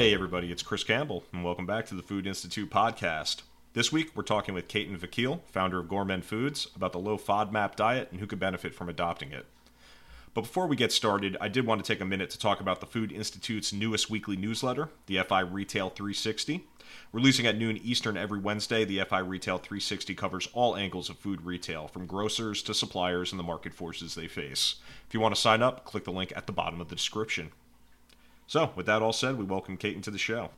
Hey, everybody, it's Chris Campbell, and welcome back to the Food Institute podcast. This week, we're talking with Ketan Vakil, founder of Gourmend Foods, about the low FODMAP diet and who could benefit from adopting it. But before we get started, I did want to take a minute to talk about the Food Institute's newest weekly newsletter, the FI Retail 360. Releasing at noon Eastern every Wednesday, the FI Retail 360 covers all angles of food retail, from grocers to suppliers and the market forces they face. If you want to sign up, click the link at the bottom of the description. So, with that all said, we welcome Ketan to the show.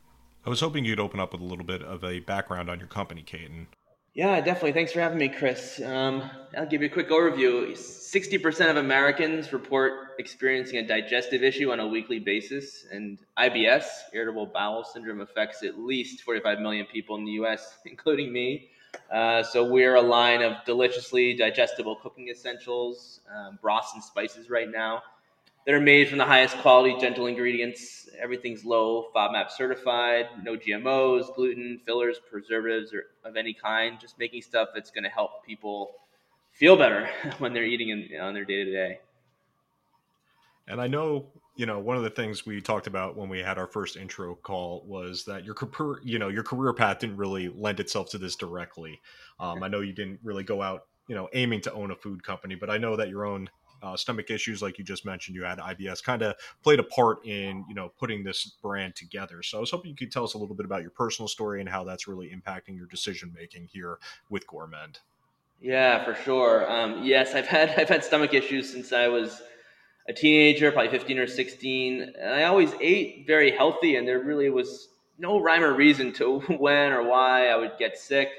I was hoping you'd open up with a little bit of a background on your company, Ketan. Yeah, definitely. Thanks for having me, Chris. Um, I'll give you a quick overview. 60% of Americans report experiencing a digestive issue on a weekly basis, and IBS, irritable bowel syndrome, affects at least 45 million people in the US, including me. Uh, so we're a line of deliciously digestible cooking essentials, um, broths and spices right now that are made from the highest quality, gentle ingredients. Everything's low FODMAP certified, no GMOs, gluten, fillers, preservatives, or of any kind. Just making stuff that's going to help people feel better when they're eating in, on their day to day. And I know, you know, one of the things we talked about when we had our first intro call was that your career, you know, your career path didn't really lend itself to this directly. Um, I know you didn't really go out, you know, aiming to own a food company, but I know that your own uh, stomach issues, like you just mentioned, you had IBS, kind of played a part in you know putting this brand together. So I was hoping you could tell us a little bit about your personal story and how that's really impacting your decision making here with Gourmend. Yeah, for sure. Um, yes, I've had I've had stomach issues since I was a teenager, probably 15 or 16. And I always ate very healthy, and there really was no rhyme or reason to when or why I would get sick.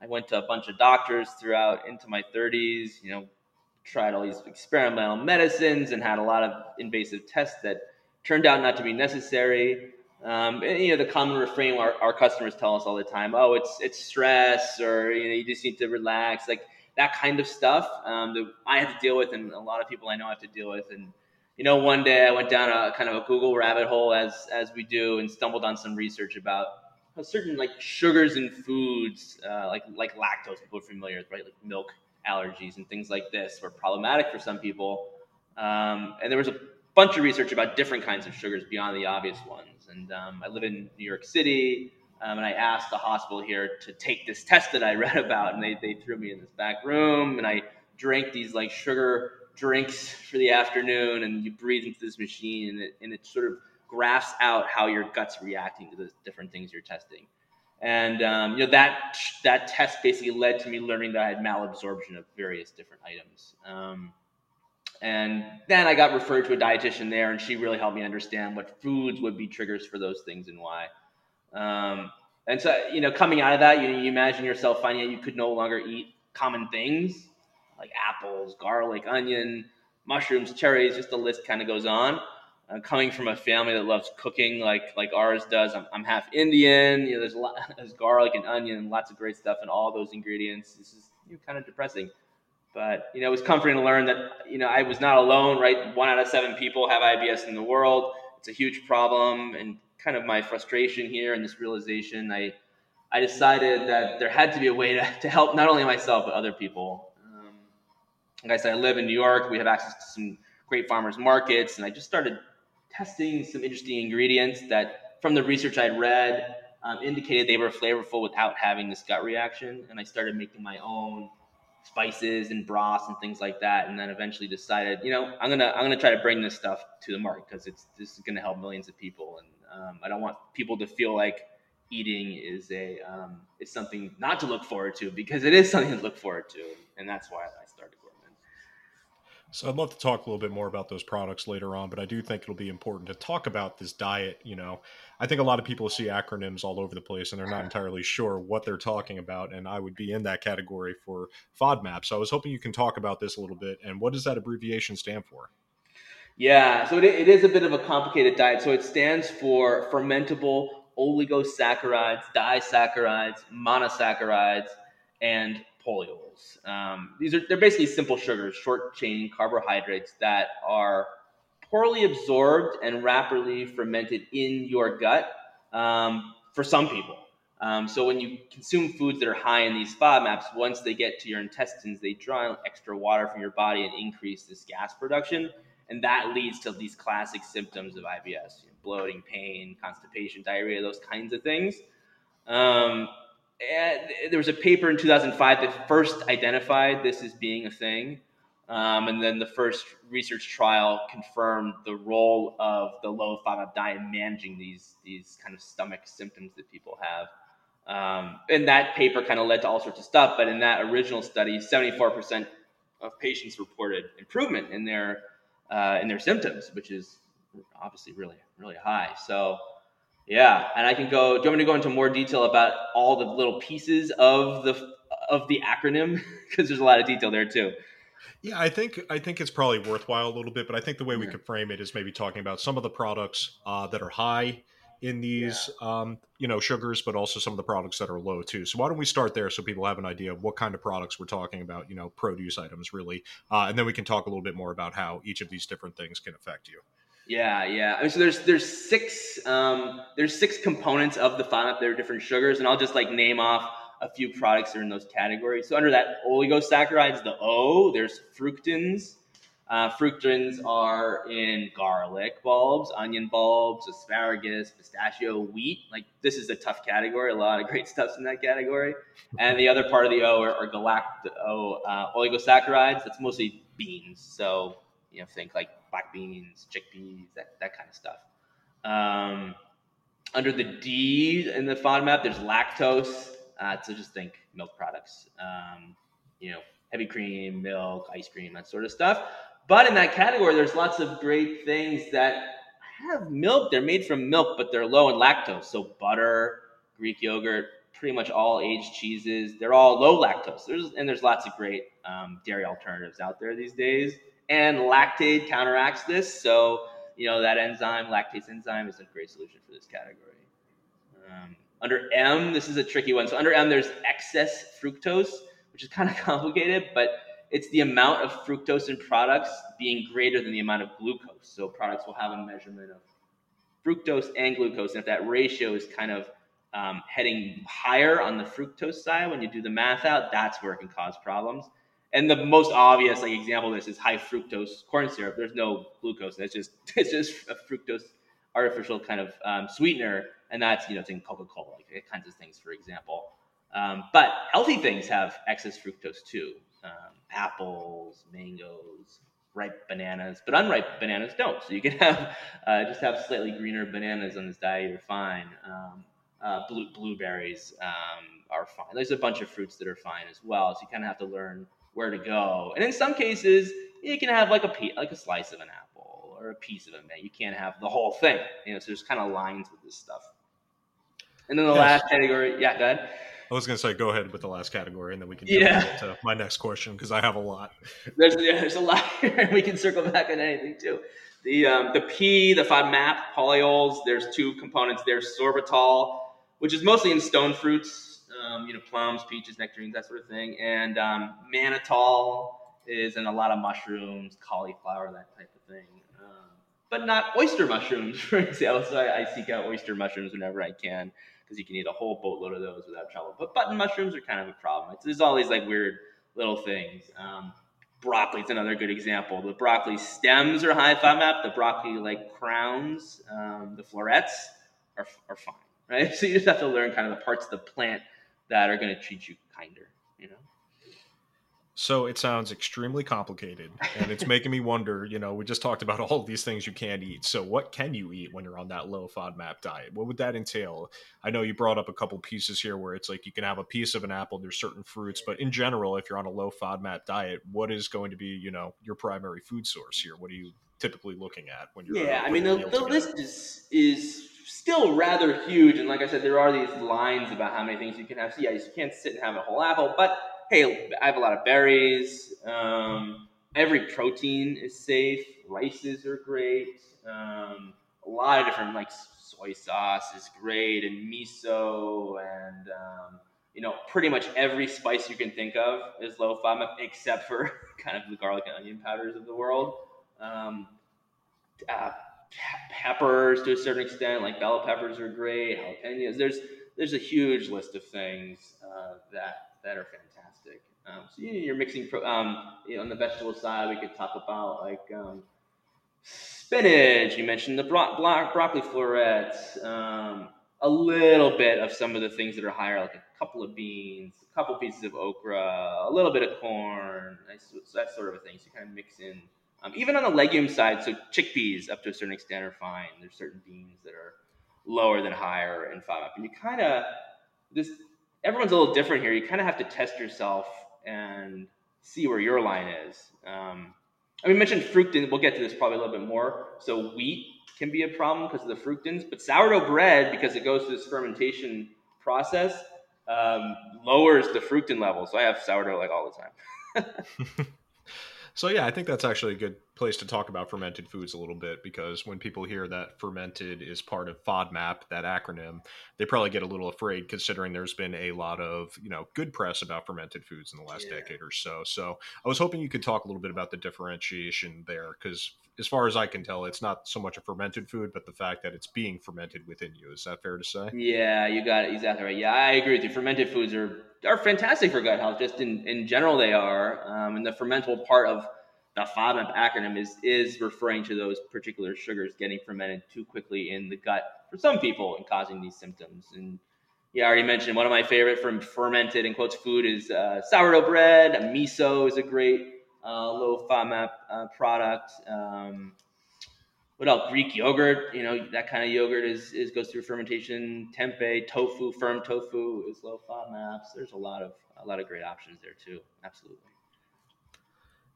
I went to a bunch of doctors throughout into my 30s, you know, tried all these experimental medicines and had a lot of invasive tests that turned out not to be necessary. Um, and, you know, the common refrain our, our customers tell us all the time, oh, it's, it's stress or, you know, you just need to relax, like that kind of stuff um, that I have to deal with and a lot of people I know have to deal with. And, you know, one day I went down a kind of a Google rabbit hole as, as we do and stumbled on some research about certain like sugars in foods, uh, like, like lactose, people are familiar with, right? Like milk allergies and things like this were problematic for some people. Um, and there was a bunch of research about different kinds of sugars beyond the obvious ones. And um, I live in New York City, um, and I asked the hospital here to take this test that I read about, and they, they threw me in this back room, and I drank these like sugar drinks for the afternoon, and you breathe into this machine, and it, and it sort of graphs out how your gut's reacting to the different things you're testing. And um, you know that that test basically led to me learning that I had malabsorption of various different items. Um, and then I got referred to a dietitian there, and she really helped me understand what foods would be triggers for those things and why. Um, and so, you know, coming out of that, you, you imagine yourself finding out you could no longer eat common things like apples, garlic, onion, mushrooms, cherries. Just the list kind of goes on uh, coming from a family that loves cooking like like ours does. I'm, I'm half Indian. You know, there's a lot, there's garlic and onion, lots of great stuff in all those ingredients. This is you know, kind of depressing, but you know, it was comforting to learn that you know I was not alone. Right, one out of seven people have IBS in the world. It's a huge problem, and kind of my frustration here and this realization, I I decided that there had to be a way to, to help not only myself but other people. Um, like I said, I live in New York. We have access to some great farmers markets, and I just started testing some interesting ingredients that, from the research I'd read, um, indicated they were flavorful without having this gut reaction. And I started making my own spices and broths and things like that. And then eventually decided, you know, I'm gonna I'm gonna try to bring this stuff to the market because it's this is gonna help millions of people. And um, I don't want people to feel like eating is a um, is something not to look forward to because it is something to look forward to, and that's why I. So I'd love to talk a little bit more about those products later on, but I do think it'll be important to talk about this diet. You know, I think a lot of people see acronyms all over the place and they're not entirely sure what they're talking about. And I would be in that category for FODMAP. So I was hoping you can talk about this a little bit. And what does that abbreviation stand for? Yeah, so it, it is a bit of a complicated diet. So it stands for fermentable oligosaccharides, disaccharides, monosaccharides, and polyols. Um, these are they're basically simple sugars, short chain carbohydrates that are poorly absorbed and rapidly fermented in your gut um, for some people. Um, so when you consume foods that are high in these FODMAPs, once they get to your intestines, they draw extra water from your body and increase this gas production, and that leads to these classic symptoms of IBS: you know, bloating, pain, constipation, diarrhea, those kinds of things. Um, there was a paper in 2005 that first identified this as being a thing. Um, and then the first research trial confirmed the role of the low FODMAP diet in managing these, these kind of stomach symptoms that people have. Um, and that paper kind of led to all sorts of stuff. But in that original study, 74% of patients reported improvement in their uh, in their symptoms, which is obviously really really high. So yeah, and I can go. Do you want me to go into more detail about all the little pieces of the of the acronym because there's a lot of detail there too. Yeah, I think I think it's probably worthwhile a little bit, but I think the way we could frame it is maybe talking about some of the products uh, that are high in these yeah. um, you know sugars but also some of the products that are low too so why don't we start there so people have an idea of what kind of products we're talking about you know produce items really uh, and then we can talk a little bit more about how each of these different things can affect you yeah yeah I mean, so there's there's six um, there's six components of the FODMAP There are different sugars and i'll just like name off a few products that are in those categories so under that oligosaccharides the o there's fructans uh, fructans are in garlic bulbs, onion bulbs, asparagus, pistachio, wheat. Like this is a tough category. A lot of great stuff's in that category. And the other part of the O are, are galacto uh, oligosaccharides. That's mostly beans. So you know, think like black beans, chickpeas, that that kind of stuff. Um, under the D in the FODMAP, there's lactose. Uh, so just think milk products. Um, you know, heavy cream, milk, ice cream, that sort of stuff. But in that category, there's lots of great things that have milk. They're made from milk, but they're low in lactose. So butter, Greek yogurt, pretty much all aged cheeses, they're all low lactose. There's and there's lots of great um, dairy alternatives out there these days. And Lactaid counteracts this. So you know that enzyme, lactase enzyme, is a great solution for this category. Um, under M, this is a tricky one. So under M, there's excess fructose, which is kind of complicated, but it's the amount of fructose in products being greater than the amount of glucose. So products will have a measurement of fructose and glucose. And if that ratio is kind of um, heading higher on the fructose side, when you do the math out, that's where it can cause problems. And the most obvious like example of this is high fructose corn syrup. There's no glucose. It's just it's just a fructose artificial kind of um, sweetener, and that's you know it's in Coca-Cola, like kinds of things, for example. Um, but healthy things have excess fructose too um, apples, mangoes, ripe bananas, but unripe bananas don't. So you can have uh, just have slightly greener bananas on this diet, you're fine. Um, uh, blue, blueberries um, are fine. There's a bunch of fruits that are fine as well. So you kind of have to learn where to go. And in some cases, you can have like a like a slice of an apple or a piece of a man. You can't have the whole thing. You know, so there's kind of lines with this stuff. And then the yes. last category, yeah, go ahead. I was going to say go ahead with the last category, and then we can yeah. to my next question because I have a lot. There's yeah, there's a lot. Here. we can circle back on anything too. The um, the P, the FODMAP polyols. There's two components. There's sorbitol, which is mostly in stone fruits, um, you know, plums, peaches, nectarines, that sort of thing, and um, mannitol is in a lot of mushrooms, cauliflower, that type of thing. Um, but not oyster mushrooms, for example. So I, I seek out oyster mushrooms whenever I can because you can eat a whole boatload of those without trouble. But button mushrooms are kind of a problem. It's, there's all these like weird little things. Um, broccoli is another good example. The broccoli stems are high FODMAP. The broccoli like crowns, um, the florets are, are fine, right? So you just have to learn kind of the parts of the plant that are going to treat you kinder, you know. So it sounds extremely complicated, and it's making me wonder. You know, we just talked about all these things you can't eat. So what can you eat when you're on that low FODMAP diet? What would that entail? I know you brought up a couple pieces here where it's like you can have a piece of an apple. There's certain fruits, but in general, if you're on a low FODMAP diet, what is going to be you know your primary food source here? What are you typically looking at when you're? Yeah, I mean the, the list is is still rather huge, and like I said, there are these lines about how many things you can have. So yeah, you can't sit and have a whole apple, but hey, I have a lot of berries. Um, every protein is safe. Rices are great. Um, a lot of different like soy sauce is great, and miso, and um, you know, pretty much every spice you can think of is low FODMAP, except for kind of the garlic and onion powders of the world. Um, uh, peppers to a certain extent, like bell peppers are great. Jalapenos. There's there's a huge list of things uh, that that are fantastic. Um, so you, you're mixing, pro, um, you know, on the vegetable side, we could talk about like, um, spinach. You mentioned the bro- bro- broccoli florets. Um, a little bit of some of the things that are higher, like a couple of beans, a couple pieces of okra, a little bit of corn, that sort of a thing. So you kind of mix in. Um, even on the legume side, so chickpeas up to a certain extent are fine. There's certain beans that are lower than higher in FODMAP. And you kind of, this, everyone's a little different here. You kind of have to test yourself and see where your line is. Um, I mean, mentioned fructan. We'll get to this probably a little bit more. So wheat can be a problem because of the fructans, but sourdough bread, because it goes through this fermentation process, um, lowers the fructan level. So I have sourdough like all the time. So yeah, I think that's actually a good place to talk about fermented foods a little bit because when people hear that fermented is part of FODMAP, that acronym, they probably get a little afraid considering there's been a lot of, you know, good press about fermented foods in the last yeah. decade or so. So I was hoping you could talk a little bit about the differentiation there because as far as I can tell, it's not so much a fermented food, but the fact that it's being fermented within you. Is that fair to say? Yeah, you got it exactly right. Yeah, I agree with you. Fermented foods are are fantastic for gut health. Just in, in general, they are. Um, and the fermentable part of the FODMAP acronym is is referring to those particular sugars getting fermented too quickly in the gut for some people and causing these symptoms. And yeah, I already mentioned one of my favorite from fermented in quotes food is uh, sourdough bread. Miso is a great uh, low FODMAP uh, product. Um, what else? Greek yogurt, you know, that kind of yogurt is, is goes through fermentation. Tempeh, tofu, firm tofu is low FODMAPs. There's a lot of a lot of great options there too. Absolutely.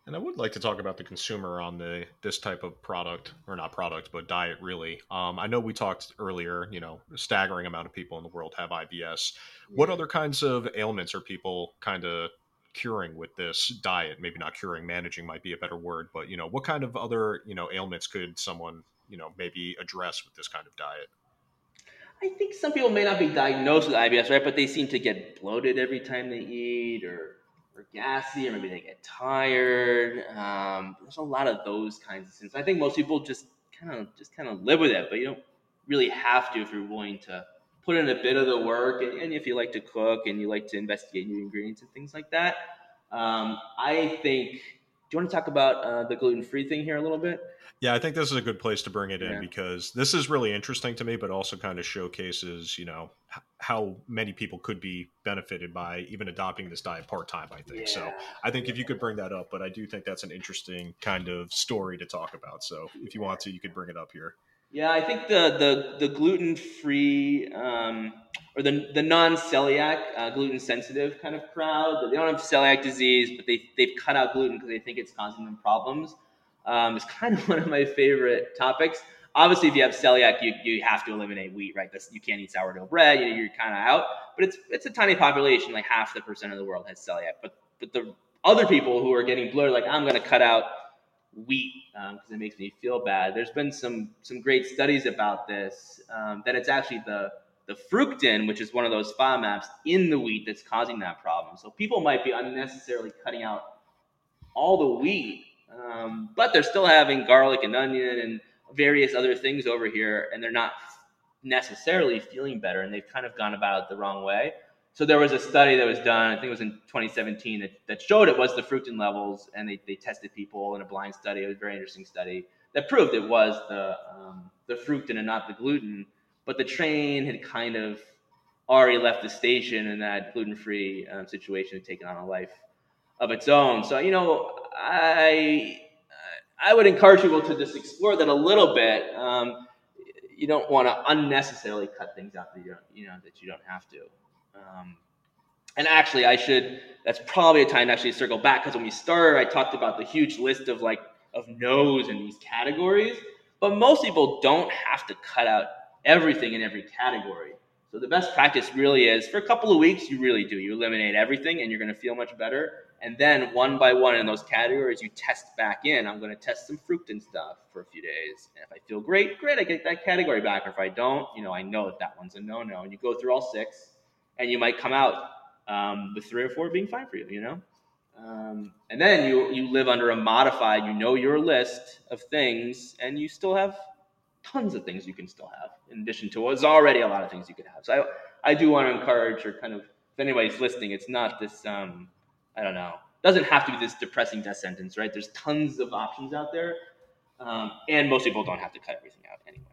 And I would like to talk about the consumer on the this type of product, or not product, but diet. Really, um, I know we talked earlier. You know, a staggering amount of people in the world have IBS. Yeah. What other kinds of ailments are people kind of curing with this diet maybe not curing managing might be a better word but you know what kind of other you know ailments could someone you know maybe address with this kind of diet? I think some people may not be diagnosed with ibs right but they seem to get bloated every time they eat or or gassy or maybe they get tired. Um, there's a lot of those kinds of things. I think most people just kind of just kind of live with it but you don't really have to if you're willing to put in a bit of the work, and, and if you like to cook and you like to investigate new ingredients and things like that. Um, I think. Do you want to talk about uh, the gluten free thing here a little bit? Yeah, I think this is a good place to bring it in yeah. because this is really interesting to me, but also kind of showcases, you know, h- how many people could be benefited by even adopting this diet part time. I think yeah. so. I think if you could bring that up, but I do think that's an interesting kind of story to talk about. So if you want to, you could bring it up here. Yeah, I think the the the gluten free um, or the the non celiac uh, gluten sensitive kind of crowd. They don't have celiac disease, but they they've cut out gluten because they think it's causing them problems. Um, it's kind of one of my favorite topics. Obviously, if you have celiac, you, you have to eliminate wheat, right? You can't eat sourdough bread. You, know, you're kind of out. But it's it's a tiny population, like half the percent of the world has celiac. But but the other people who are getting blurred, like I'm going to cut out wheat because um, it makes me feel bad. There's been some some great studies about this um, that it's actually the the fructan, which is one of those FODMAPs in the wheat that's causing that problem. So people might be unnecessarily cutting out all the wheat, um, but they're still having garlic and onion and various other things over here, and they're not necessarily feeling better, and they've kind of gone about it the wrong way. So there was a study that was done, I think it was in 2017, that, that showed it was the fructan levels, and they, they tested people in a blind study. It was a very interesting study that proved it was the um, the fructan and not the gluten. But the train had kind of already left the station, and that gluten-free um, situation had taken on a life of its own. So you know, I I would encourage people to just explore that a little bit. Um, you don't want to unnecessarily cut things out that you don't, you know that you don't have to. Um, and actually, I should. That's probably a time to actually circle back because when we started, I talked about the huge list of like of no's in these categories. But most people don't have to cut out everything in every category. So the best practice really is for a couple of weeks, you really do. You eliminate everything, and you're going to feel much better. And then one by one in those categories, you test back in. I'm going to test some fructan stuff for a few days. And if I feel great, great, I get that category back. Or if I don't, you know, I know that that one's a no-no. And you go through all six and you might come out um, with three or four being fine for you, you know? Um, and then you, you live under a modified, you know your list of things, and you still have tons of things you can still have in addition to what's already a lot of things you could have. So I, I do want to encourage or kind of, if anybody's listening, it's not this, um, I don't know, doesn't have to be this depressing death sentence, right? There's tons of options out there. Um, and most people don't have to cut everything out anyway.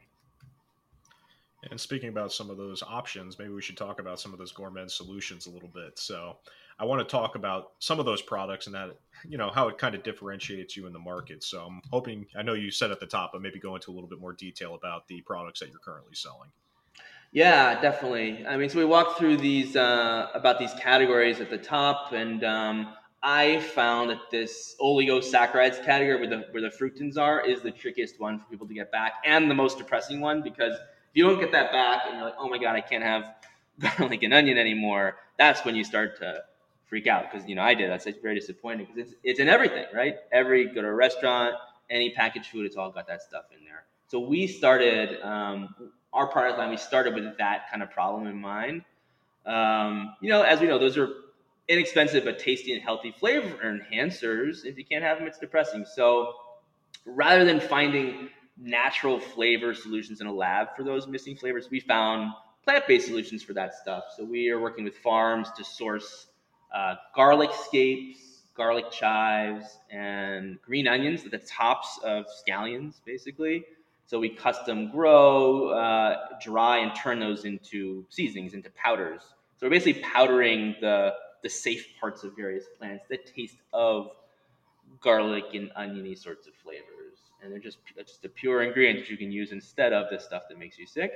And speaking about some of those options, maybe we should talk about some of those gourmet solutions a little bit. So, I want to talk about some of those products and that, you know, how it kind of differentiates you in the market. So, I'm hoping, I know you said at the top, but maybe go into a little bit more detail about the products that you're currently selling. Yeah, definitely. I mean, so we walked through these uh, about these categories at the top, and um, I found that this oligosaccharides category, where the where the fructans are, is the trickiest one for people to get back, and the most depressing one because you don't get that back and you're like, oh my god, I can't have garlic and onion anymore, that's when you start to freak out because you know I did. That's very disappointing because it's it's in everything, right? Every go to a restaurant, any packaged food, it's all got that stuff in there. So we started um, our product line. We started with that kind of problem in mind. Um, you know, as we know, those are inexpensive but tasty and healthy flavor enhancers. If you can't have them, it's depressing. So rather than finding natural flavor solutions in a lab for those missing flavors. We found plant-based solutions for that stuff. So we are working with farms to source uh, garlic scapes, garlic chives, and green onions, the tops of scallions, basically. So we custom grow, uh, dry, and turn those into seasonings, into powders. So we're basically powdering the the safe parts of various plants that taste of garlic and oniony sorts of flavors and they're just just a pure ingredient that you can use instead of the stuff that makes you sick.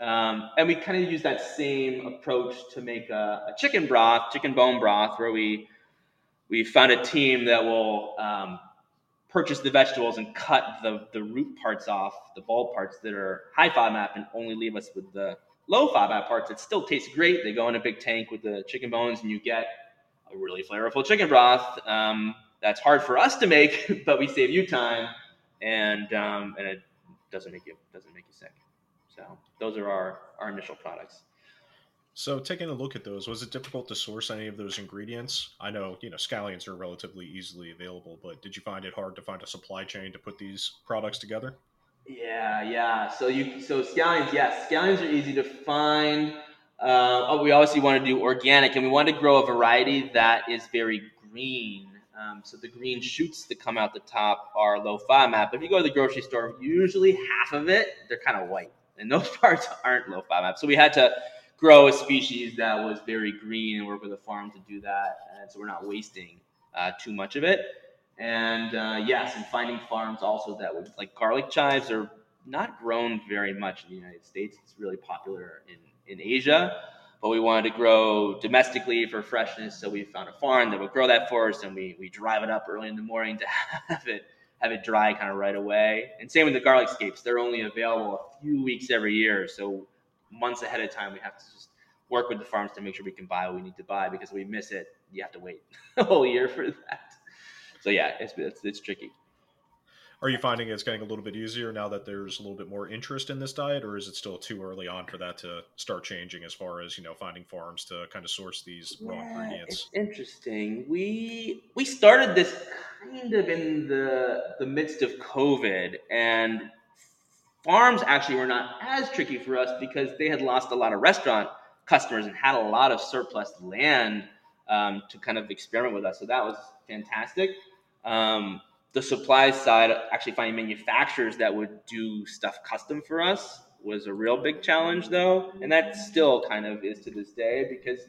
Um, and we kind of use that same approach to make a, a, chicken broth, chicken bone broth, where we we found a team that will um, purchase the vegetables and cut the, the root parts off, the bulb parts that are high FODMAP, and only leave us with the low FODMAP parts that still taste great. They go in a big tank with the chicken bones, and you get a really flavorful chicken broth. Um, that's hard for us to make, but we save you time and um, and it doesn't make you doesn't make you sick. So those are our our initial products. So taking a look at those, was it difficult to source any of those ingredients? I know you know scallions are relatively easily available, but did you find it hard to find a supply chain to put these products together? Yeah, yeah. So you so scallions, yes, scallions are easy to find. Uh, oh, we obviously want to do organic, and we want to grow a variety that is very green. Um, so the green shoots that come out the top are low FODMAP. If you go to the grocery store, usually half of it they're kind of white, and those parts aren't low FODMAP. So we had to grow a species that was very green and work with a farm to do that, and so we're not wasting uh, too much of it. And uh, yes, and finding farms also that would like garlic chives are not grown very much in the United States. It's really popular in in Asia but we wanted to grow domestically for freshness. So we found a farm that would grow that for us, and we we drive it up early in the morning to have it have it dry kind of right away. And same with the garlic scapes; they're only available a few weeks every year, so months ahead of time we have to just work with the farms to make sure we can buy what we need to buy because if we miss it, you have to wait a whole year for that. So yeah, it's it's, it's tricky. Are you finding it's getting a little bit easier now that there's a little bit more interest in this diet, or is it still too early on for that to start changing as far as you know finding farms to kind of source these raw ingredients? It's interesting. We we started this kind of in the the midst of COVID, and farms actually were not as tricky for us because they had lost a lot of restaurant customers and had a lot of surplus land um, to kind of experiment with us. So that was fantastic. Um, the supply side, actually finding manufacturers that would do stuff custom for us was a real big challenge, though, and that still kind of is to this day because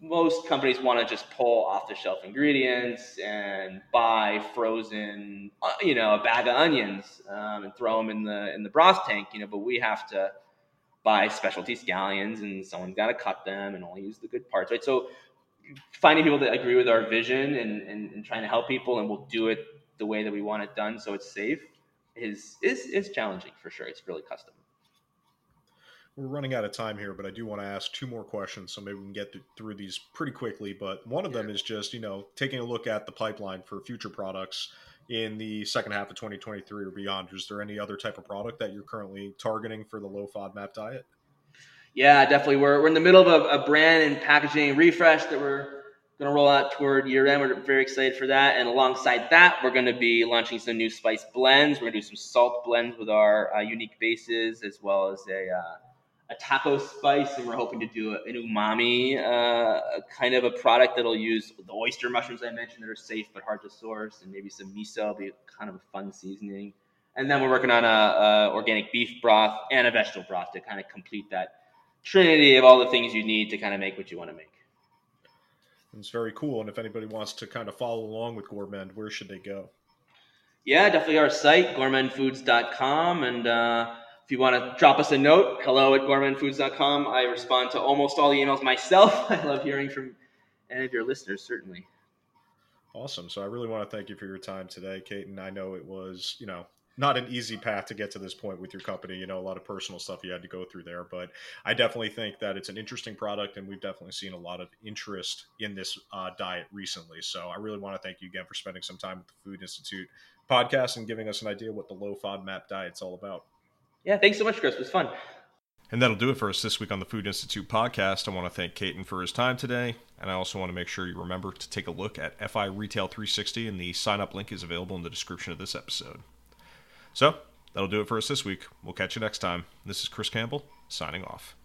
most companies want to just pull off the shelf ingredients and buy frozen, uh, you know, a bag of onions um, and throw them in the in the broth tank, you know. But we have to buy specialty scallions, and someone's got to cut them and only use the good parts, right? So finding people that agree with our vision and, and, and, trying to help people and we'll do it the way that we want it done so it's safe is is is challenging for sure. It's really custom. We're running out of time here, but I do want to ask two more questions, so maybe we can get through these pretty quickly. But one of them is just you know taking a look at the pipeline for future products in the second half of 2023 or beyond. Is there any other type of product that you're currently targeting for the low FODMAP diet? Yeah, definitely. We're, we're in the middle of a, a brand and packaging refresh that we're going to roll out toward year end. We're very excited for that. And alongside that, we're going to be launching some new spice blends. We're going to do some salt blends with our uh, unique bases, as well as a, uh, a taco spice, and we're hoping to do an umami uh, kind of a product that'll use the oyster mushrooms I mentioned that are safe but hard to source, and maybe some miso, will be kind of a fun seasoning. And then we're working on a, a organic beef broth and a vegetable broth to kind of complete that trinity of all the things you need to kind of make what you want to make. It's very cool. And if anybody wants to kind of follow along with Gourmend, where should they go? Yeah, definitely our site, gourmendfoods.com. And uh, if you want to drop us a note, hello at gourmendfoods.com. I respond to almost all the emails myself. I love hearing from any of your listeners, certainly. Awesome. So I really want to thank you for your time today, Kate. And I know it was, you know, not an easy path to get to this point with your company. You know, a lot of personal stuff you had to go through there, but I definitely think that it's an interesting product, and we've definitely seen a lot of interest in this uh, diet recently. So I really want to thank you again for spending some time with the Food Institute podcast and giving us an idea what the low FODMAP diet's all about. Yeah, thanks so much, Chris. It was fun. And that'll do it for us this week on the Food Institute podcast. I want to thank Ketan for his time today. And I also want to make sure you remember to take a look at FI Retail 360, and the sign up link is available in the description of this episode. So that'll do it for us this week. We'll catch you next time. This is Chris Campbell signing off.